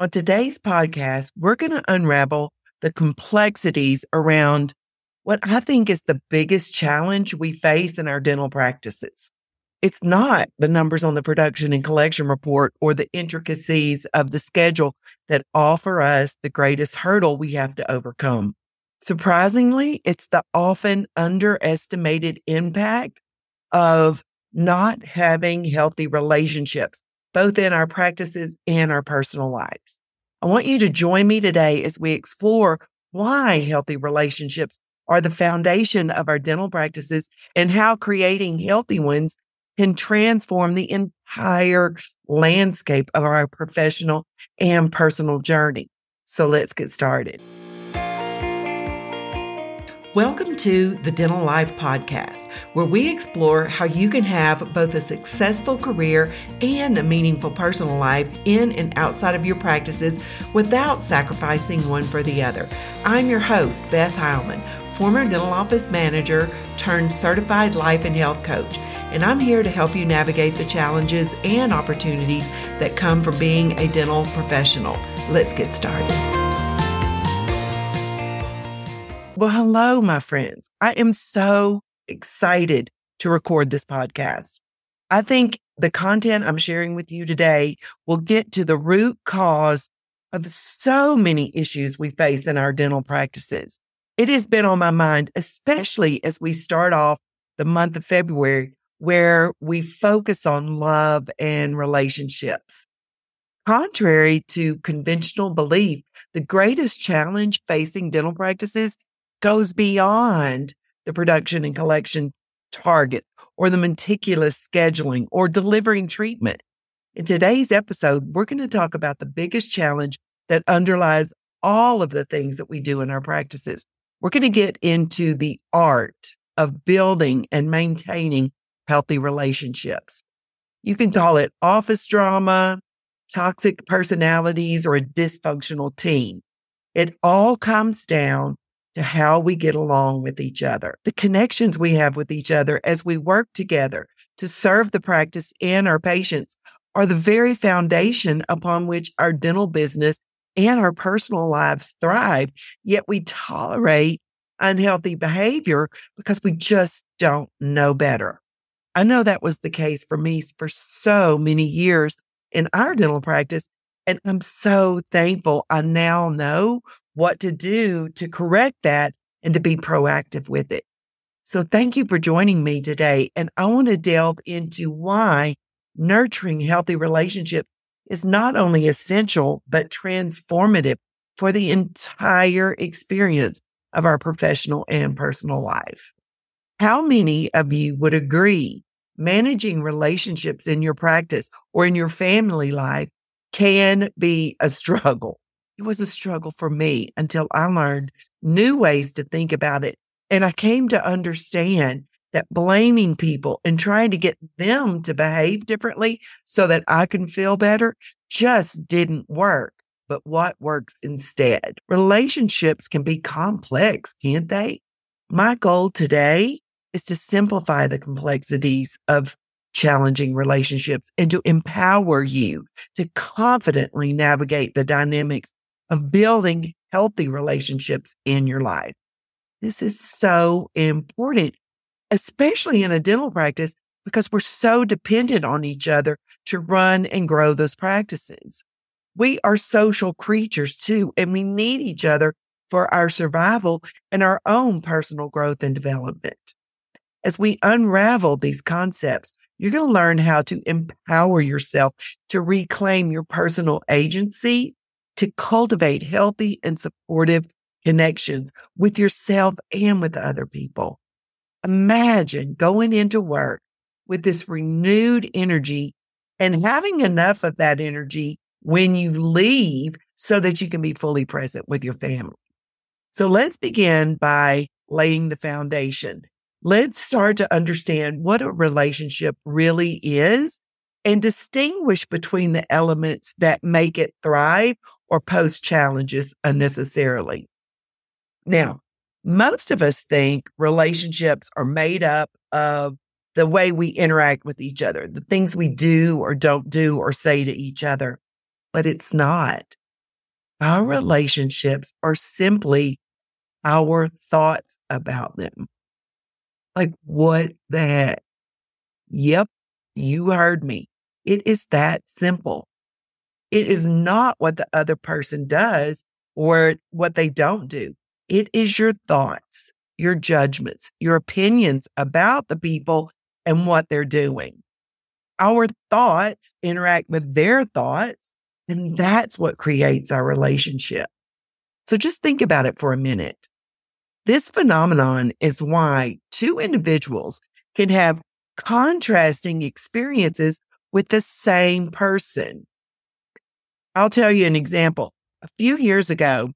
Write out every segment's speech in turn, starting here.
On today's podcast, we're going to unravel the complexities around what I think is the biggest challenge we face in our dental practices. It's not the numbers on the production and collection report or the intricacies of the schedule that offer us the greatest hurdle we have to overcome. Surprisingly, it's the often underestimated impact of not having healthy relationships, both in our practices and our personal lives. I want you to join me today as we explore why healthy relationships are the foundation of our dental practices and how creating healthy ones can transform the entire landscape of our professional and personal journey. So let's get started. Welcome to the Dental Life Podcast, where we explore how you can have both a successful career and a meaningful personal life in and outside of your practices without sacrificing one for the other. I'm your host, Beth Heilman, former dental office manager turned certified life and health coach, and I'm here to help you navigate the challenges and opportunities that come from being a dental professional. Let's get started. Well, hello, my friends. I am so excited to record this podcast. I think the content I'm sharing with you today will get to the root cause of so many issues we face in our dental practices. It has been on my mind, especially as we start off the month of February, where we focus on love and relationships. Contrary to conventional belief, the greatest challenge facing dental practices goes beyond the production and collection target or the meticulous scheduling or delivering treatment. In today's episode, we're going to talk about the biggest challenge that underlies all of the things that we do in our practices. We're going to get into the art of building and maintaining healthy relationships. You can call it office drama, toxic personalities, or a dysfunctional team. It all comes down to how we get along with each other, the connections we have with each other as we work together to serve the practice and our patients are the very foundation upon which our dental business and our personal lives thrive. Yet we tolerate unhealthy behavior because we just don't know better. I know that was the case for me for so many years in our dental practice. And I'm so thankful I now know what to do to correct that and to be proactive with it. So thank you for joining me today. And I want to delve into why nurturing healthy relationships is not only essential, but transformative for the entire experience of our professional and personal life. How many of you would agree managing relationships in your practice or in your family life can be a struggle? It was a struggle for me until I learned new ways to think about it. And I came to understand that blaming people and trying to get them to behave differently so that I can feel better just didn't work. But what works instead? Relationships can be complex, can't they? My goal today is to simplify the complexities of challenging relationships and to empower you to confidently navigate the dynamics of building healthy relationships in your life. This is so important, especially in a dental practice, because we're so dependent on each other to run and grow those practices. We are social creatures too, and we need each other for our survival and our own personal growth and development. As we unravel these concepts, you're going to learn how to empower yourself to reclaim your personal agency to cultivate healthy and supportive connections with yourself and with other people. Imagine going into work with this renewed energy and having enough of that energy when you leave so that you can be fully present with your family. So let's begin by laying the foundation. Let's start to understand what a relationship really is and distinguish between the elements that make it thrive or pose challenges unnecessarily. Now, most of us think relationships are made up of the way we interact with each other, the things we do or don't do or say to each other, but it's not. our relationships are simply our thoughts about them. Like, what the heck? Yep, you heard me. It is that simple. It is mm-hmm. not what the other person does or what they don't do. It is your thoughts, your judgments, your opinions about the people and what they're doing. Our thoughts interact with their thoughts, and that's what creates our relationship. So just think about it for a minute. This phenomenon is why two individuals can have contrasting experiences with the same person. I'll tell you an example. A few years ago,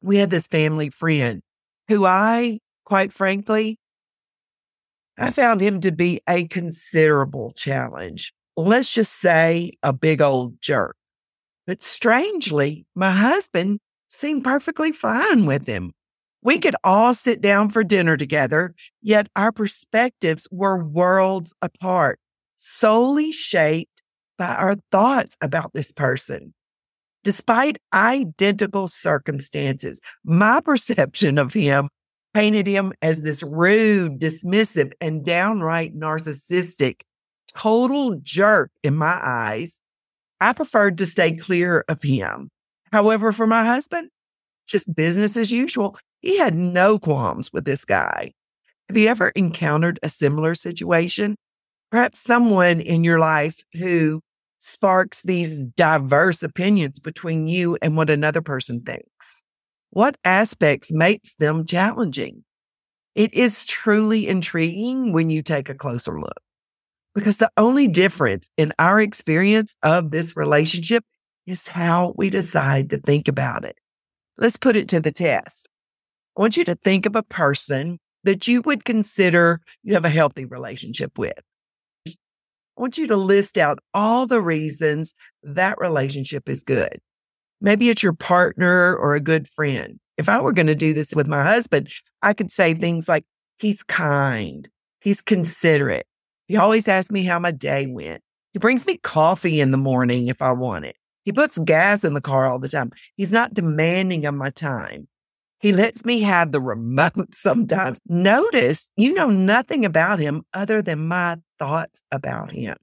we had this family friend who I, quite frankly, I found him to be a considerable challenge. Let's just say a big old jerk. But strangely, my husband seemed perfectly fine with him. We could all sit down for dinner together, yet our perspectives were worlds apart, solely shaped by our thoughts about this person. Despite identical circumstances, my perception of him painted him as this rude, dismissive, and downright narcissistic, total jerk in my eyes. I preferred to stay clear of him. However, for my husband, just business as usual. He had no qualms with this guy. Have you ever encountered a similar situation? Perhaps someone in your life who sparks these diverse opinions between you and what another person thinks. What aspects makes them challenging? It is truly intriguing when you take a closer look because the only difference in our experience of this relationship is how we decide to think about it. Let's put it to the test. I want you to think of a person that you would consider you have a healthy relationship with. I want you to list out all the reasons that relationship is good. Maybe it's your partner or a good friend. If I were going to do this with my husband, I could say things like, he's kind, he's considerate. He always asks me how my day went. He brings me coffee in the morning if I want it. He puts gas in the car all the time. He's not demanding of my time. He lets me have the remote sometimes. Notice you know nothing about him other than my thoughts about him.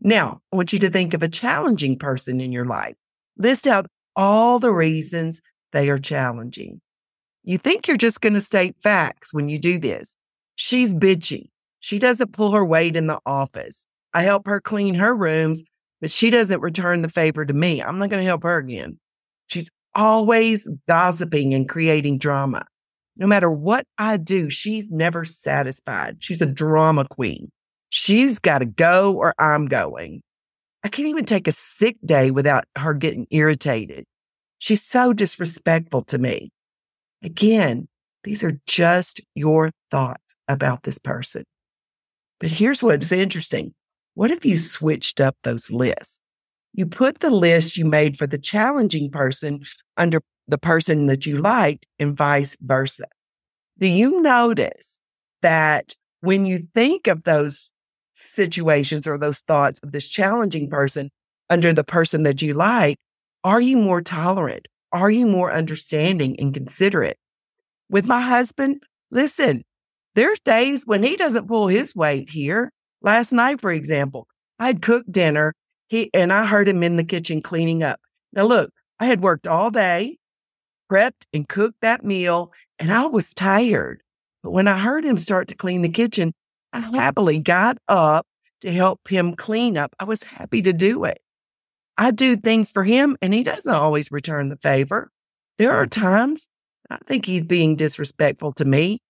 Now, I want you to think of a challenging person in your life. List out all the reasons they are challenging. You think you're just going to state facts when you do this. She's bitchy. She doesn't pull her weight in the office. I help her clean her rooms, but she doesn't return the favor to me. I'm not going to help her again. She's always gossiping and creating drama. No matter what I do, she's never satisfied. She's a drama queen. She's got to go or I'm going. I can't even take a sick day without her getting irritated. She's so disrespectful to me. Again, these are just your thoughts about this person. But here's what's interesting. What if you switched up those lists? You put the list you made for the challenging person under the person that you liked and vice versa. Do you notice that when you think of those situations or those thoughts of this challenging person under the person that you like, are you more tolerant? Are you more understanding and considerate? With my husband, listen, there's days when he doesn't pull his weight here. Last night, for example, I'd cooked dinner he and I heard him in the kitchen cleaning up. Now look, I had worked all day, prepped and cooked that meal, and I was tired. But when I heard him start to clean the kitchen, I happily got up to help him clean up. I was happy to do it. I do things for him and he doesn't always return the favor. There are times I think he's being disrespectful to me,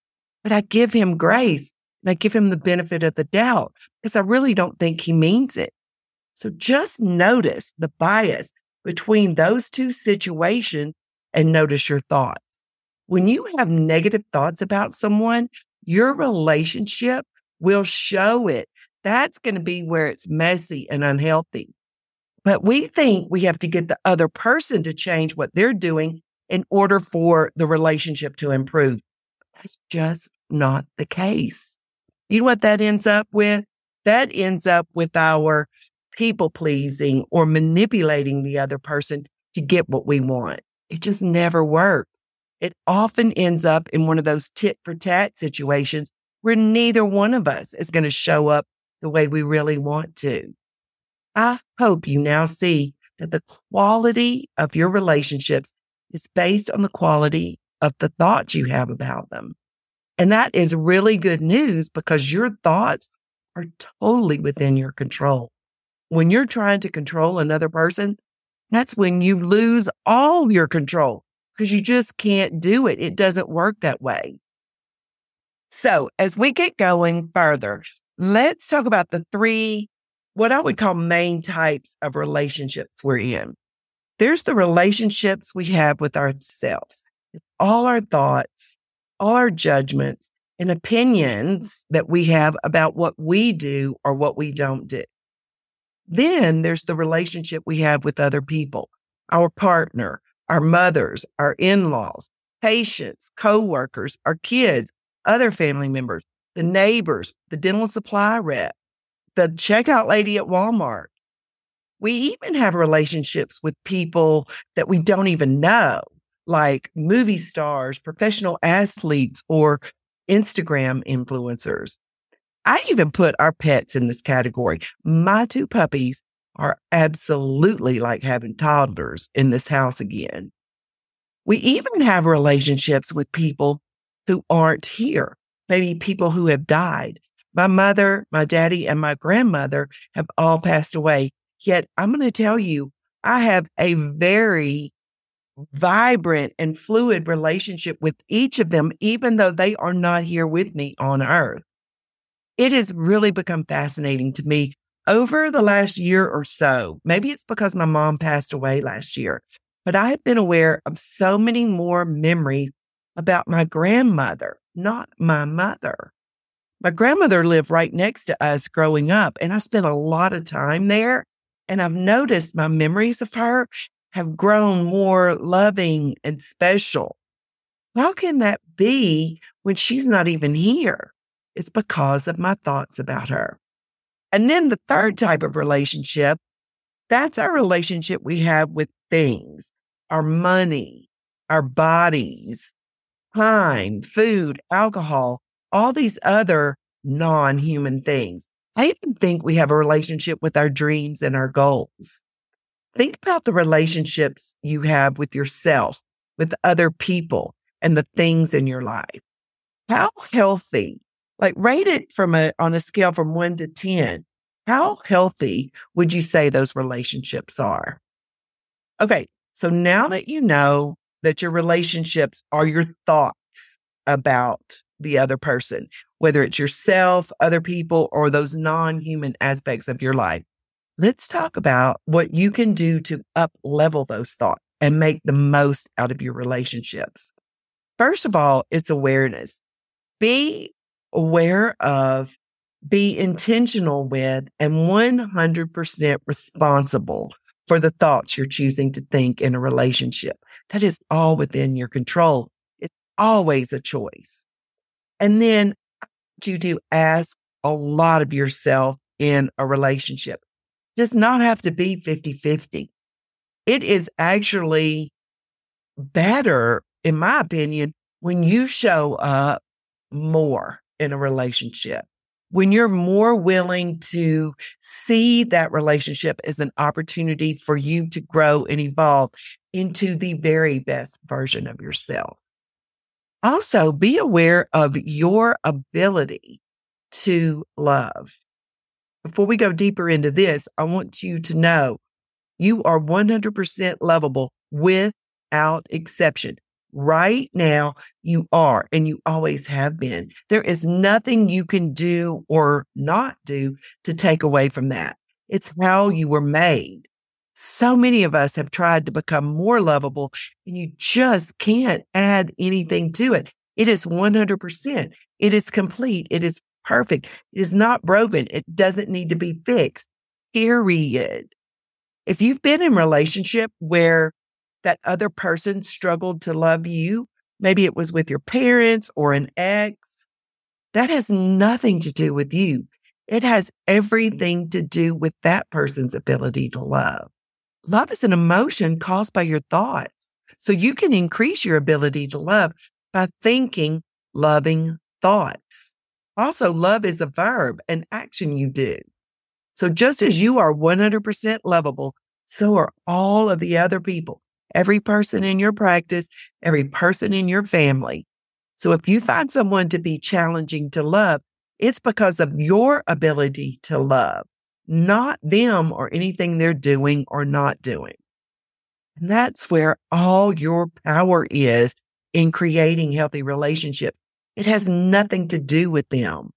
but I give him grace and I give him the benefit of the doubt because I really don't think he means it. So just notice the bias between those two situations and notice your thoughts. When you have negative thoughts about someone, your relationship will show it. That's going to be where it's messy and unhealthy. But we think we have to get the other person to change what they're doing in order for the relationship to improve. That's just not the case. You know what that ends up with? That ends up with our people pleasing or manipulating the other person to get what we want. It just never works. It often ends up in one of those tit for tat situations where neither one of us is going to show up the way we really want to. I hope you now see that the quality of your relationships is based on the quality of the thoughts you have about them. And that is really good news because your thoughts are totally within your control. When you're trying to control another person, that's when you lose all your control because you just can't do it. It doesn't work that way. So, as we get going further, let's talk about the three, what I would call main types of relationships we're in. There's the relationships we have with ourselves. It's all our thoughts, all our judgments and opinions that we have about what we do or what we don't do. Then there's the relationship we have with other people, our partner, our mothers, our in-laws, patients, coworkers, our kids, other family members, the neighbors, the dental supply rep, the checkout lady at Walmart. We even have relationships with people that we don't even know, like movie stars, professional athletes, or Instagram influencers. I even put our pets in this category. My two puppies are absolutely like having toddlers in this house again. We even have relationships with people who aren't here, maybe people who have died. My mother, my daddy, and my grandmother have all passed away. Yet I'm going to tell you, I have a very vibrant and fluid relationship with each of them, even though they are not here with me on earth. It has really become fascinating to me over the last year or so. Maybe it's because my mom passed away last year, but I have been aware of so many more memories about my grandmother, not my mother. My grandmother lived right next to us growing up, and I spent a lot of time there. And I've noticed my memories of her have grown more loving and special. How can that be when she's not even here? It's because of my thoughts about her. And then the third type of relationship, that's our relationship we have with things, our money, our bodies, time, food, alcohol, all these other non human things. I even think we have a relationship with our dreams and our goals. Think about the relationships you have with yourself, with other people, and the things in your life. How healthy, like rate it from a, on a scale from one to 10. How healthy would you say those relationships are? Okay. So now that you know that your relationships are your thoughts about the other person, whether it's yourself, other people, or those non human aspects of your life, let's talk about what you can do to up level those thoughts and make the most out of your relationships. First of all, it's awareness. Be aware of, be intentional with, and 100% responsible for the thoughts you're choosing to think in a relationship. That is all within your control. It's always a choice. And then you do ask a lot of yourself in a relationship. Does not have to be 50 50. It is actually better, in my opinion, when you show up more in a relationship, when you're more willing to see that relationship as an opportunity for you to grow and evolve into the very best version of yourself. Also, be aware of your ability to love. Before we go deeper into this, I want you to know you are 100% lovable without exception. Right now, you are, and you always have been. There is nothing you can do or not do to take away from that. It's how you were made. So many of us have tried to become more lovable, and you just can't add anything to it. It is 100%. It is complete. It is perfect. It is not broken. It doesn't need to be fixed. Period. If you've been in relationship where that other person struggled to love you. Maybe it was with your parents or an ex. That has nothing to do with you. It has everything to do with that person's ability to love. Love is an emotion caused by your thoughts. So you can increase your ability to love by thinking loving thoughts. Also, love is a verb, an action you do. So just as you are 100% lovable, so are all of the other people, every person in your practice, every person in your family. So if you find someone to be challenging to love, it's because of your ability to love, not them or anything they're doing or not doing. And that's where all your power is in creating healthy relationships. It has nothing to do with them.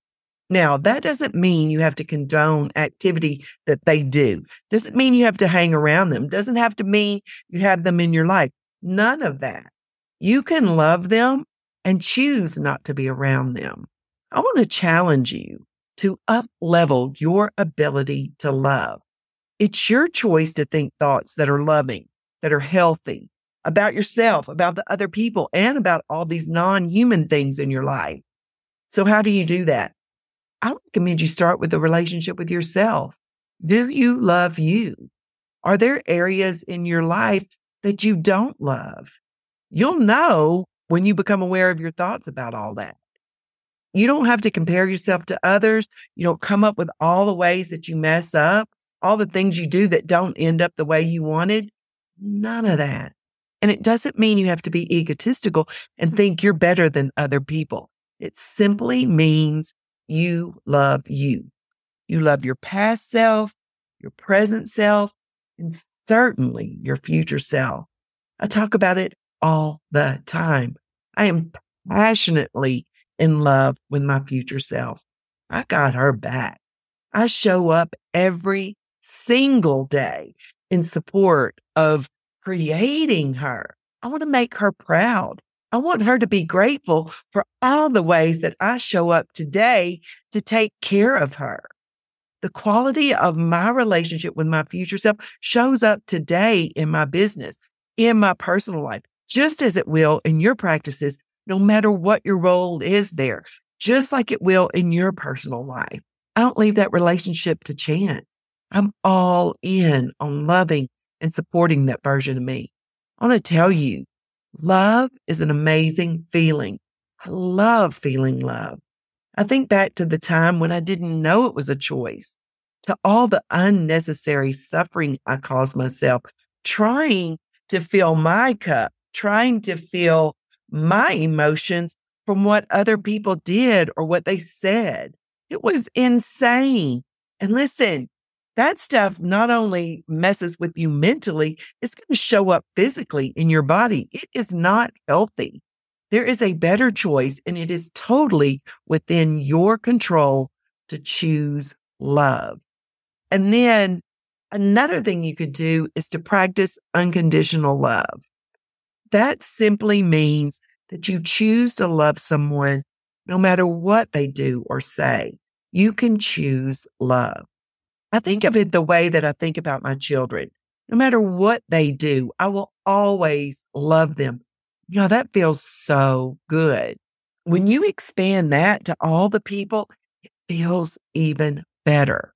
Now, that doesn't mean you have to condone activity that they do. Doesn't mean you have to hang around them. Doesn't have to mean you have them in your life. None of that. You can love them and choose not to be around them. I want to challenge you to up level your ability to love. It's your choice to think thoughts that are loving, that are healthy about yourself, about the other people, and about all these non human things in your life. So, how do you do that? I recommend you start with the relationship with yourself. Do you love you? Are there areas in your life that you don't love? You'll know when you become aware of your thoughts about all that. You don't have to compare yourself to others. You don't come up with all the ways that you mess up, all the things you do that don't end up the way you wanted. None of that. And it doesn't mean you have to be egotistical and think you're better than other people. It simply means you love you. You love your past self, your present self, and certainly your future self. I talk about it all the time. I am passionately in love with my future self. I got her back. I show up every single day in support of creating her. I want to make her proud. I want her to be grateful for all the ways that I show up today to take care of her. The quality of my relationship with my future self shows up today in my business, in my personal life, just as it will in your practices, no matter what your role is there, just like it will in your personal life. I don't leave that relationship to chance. I'm all in on loving and supporting that version of me. I want to tell you Love is an amazing feeling. I love feeling love. I think back to the time when I didn't know it was a choice, to all the unnecessary suffering I caused myself trying to fill my cup, trying to fill my emotions from what other people did or what they said. It was insane. And listen, that stuff not only messes with you mentally, it's going to show up physically in your body. It is not healthy. There is a better choice, and it is totally within your control to choose love. And then another thing you could do is to practice unconditional love. That simply means that you choose to love someone no matter what they do or say. You can choose love. I think of it the way that I think about my children. No matter what they do, I will always love them. You know, that feels so good. When you expand that to all the people, it feels even better.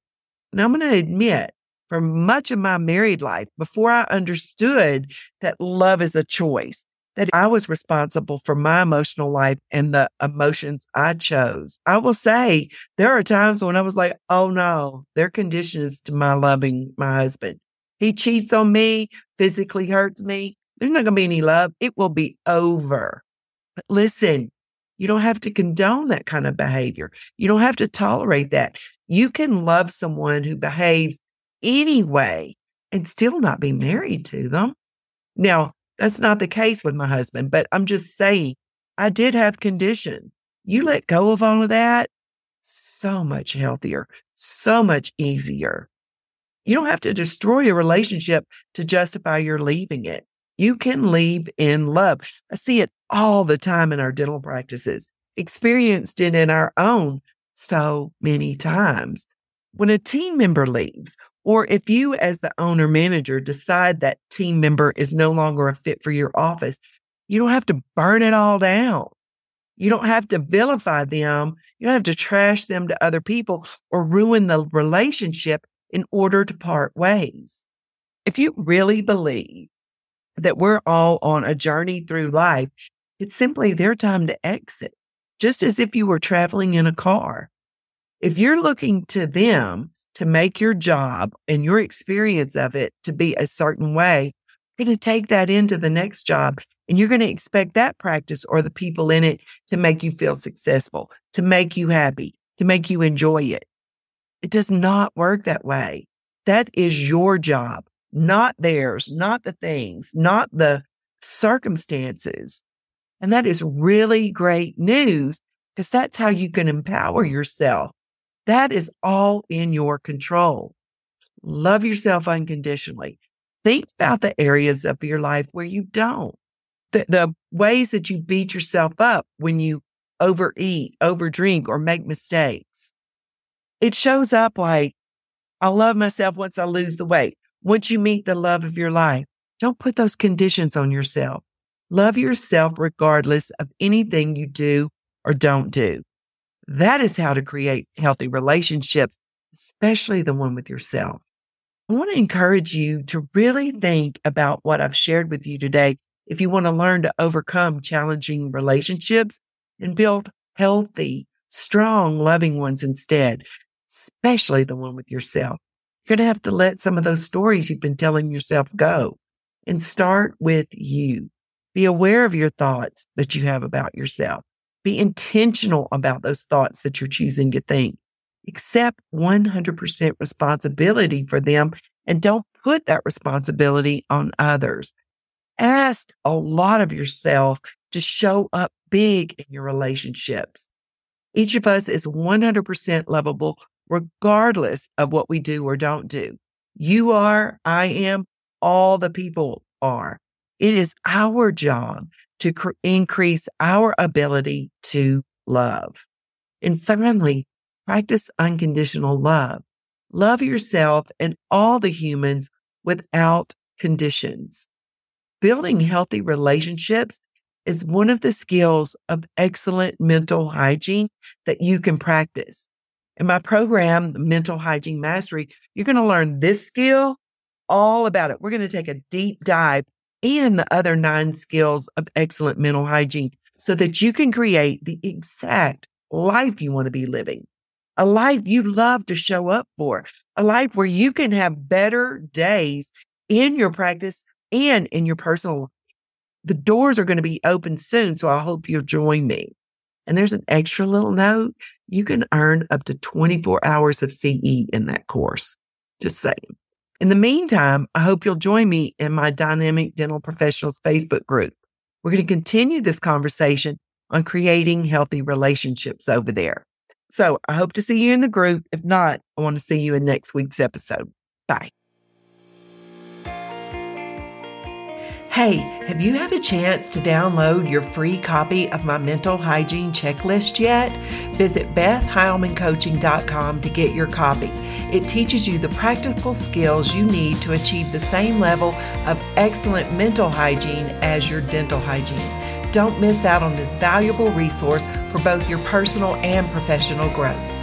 Now, I'm going to admit, for much of my married life, before I understood that love is a choice, that I was responsible for my emotional life and the emotions I chose. I will say there are times when I was like, oh no, there are conditions to my loving my husband. He cheats on me, physically hurts me. There's not going to be any love. It will be over. But listen, you don't have to condone that kind of behavior. You don't have to tolerate that. You can love someone who behaves anyway and still not be married to them. Now, that's not the case with my husband, but I'm just saying I did have conditions. You let go of all of that, so much healthier, so much easier. You don't have to destroy a relationship to justify your leaving it. You can leave in love. I see it all the time in our dental practices, experienced it in our own so many times. When a team member leaves or if you, as the owner manager, decide that team member is no longer a fit for your office, you don't have to burn it all down. You don't have to vilify them. You don't have to trash them to other people or ruin the relationship in order to part ways. If you really believe that we're all on a journey through life, it's simply their time to exit, just as if you were traveling in a car. If you're looking to them to make your job and your experience of it to be a certain way, you're going to take that into the next job and you're going to expect that practice or the people in it to make you feel successful, to make you happy, to make you enjoy it. It does not work that way. That is your job, not theirs, not the things, not the circumstances. And that is really great news because that's how you can empower yourself that is all in your control. Love yourself unconditionally. Think about the areas of your life where you don't. The, the ways that you beat yourself up when you overeat, overdrink, or make mistakes. It shows up like, I'll love myself once I lose the weight. Once you meet the love of your life, don't put those conditions on yourself. Love yourself regardless of anything you do or don't do. That is how to create healthy relationships, especially the one with yourself. I want to encourage you to really think about what I've shared with you today. If you want to learn to overcome challenging relationships and build healthy, strong, loving ones instead, especially the one with yourself, you're going to have to let some of those stories you've been telling yourself go and start with you. Be aware of your thoughts that you have about yourself. Be intentional about those thoughts that you're choosing to think. Accept 100% responsibility for them and don't put that responsibility on others. Ask a lot of yourself to show up big in your relationships. Each of us is 100% lovable, regardless of what we do or don't do. You are, I am, all the people are. It is our job to cr- increase our ability to love. And finally, practice unconditional love. Love yourself and all the humans without conditions. Building healthy relationships is one of the skills of excellent mental hygiene that you can practice. In my program, Mental Hygiene Mastery, you're going to learn this skill all about it. We're going to take a deep dive and the other nine skills of excellent mental hygiene so that you can create the exact life you want to be living. A life you love to show up for, a life where you can have better days in your practice and in your personal life. The doors are going to be open soon, so I hope you'll join me. And there's an extra little note. You can earn up to 24 hours of CE in that course. Just saying. In the meantime, I hope you'll join me in my Dynamic Dental Professionals Facebook group. We're going to continue this conversation on creating healthy relationships over there. So I hope to see you in the group. If not, I want to see you in next week's episode. Bye. Hey, have you had a chance to download your free copy of my mental hygiene checklist yet? Visit BethHeilmanCoaching.com to get your copy. It teaches you the practical skills you need to achieve the same level of excellent mental hygiene as your dental hygiene. Don't miss out on this valuable resource for both your personal and professional growth.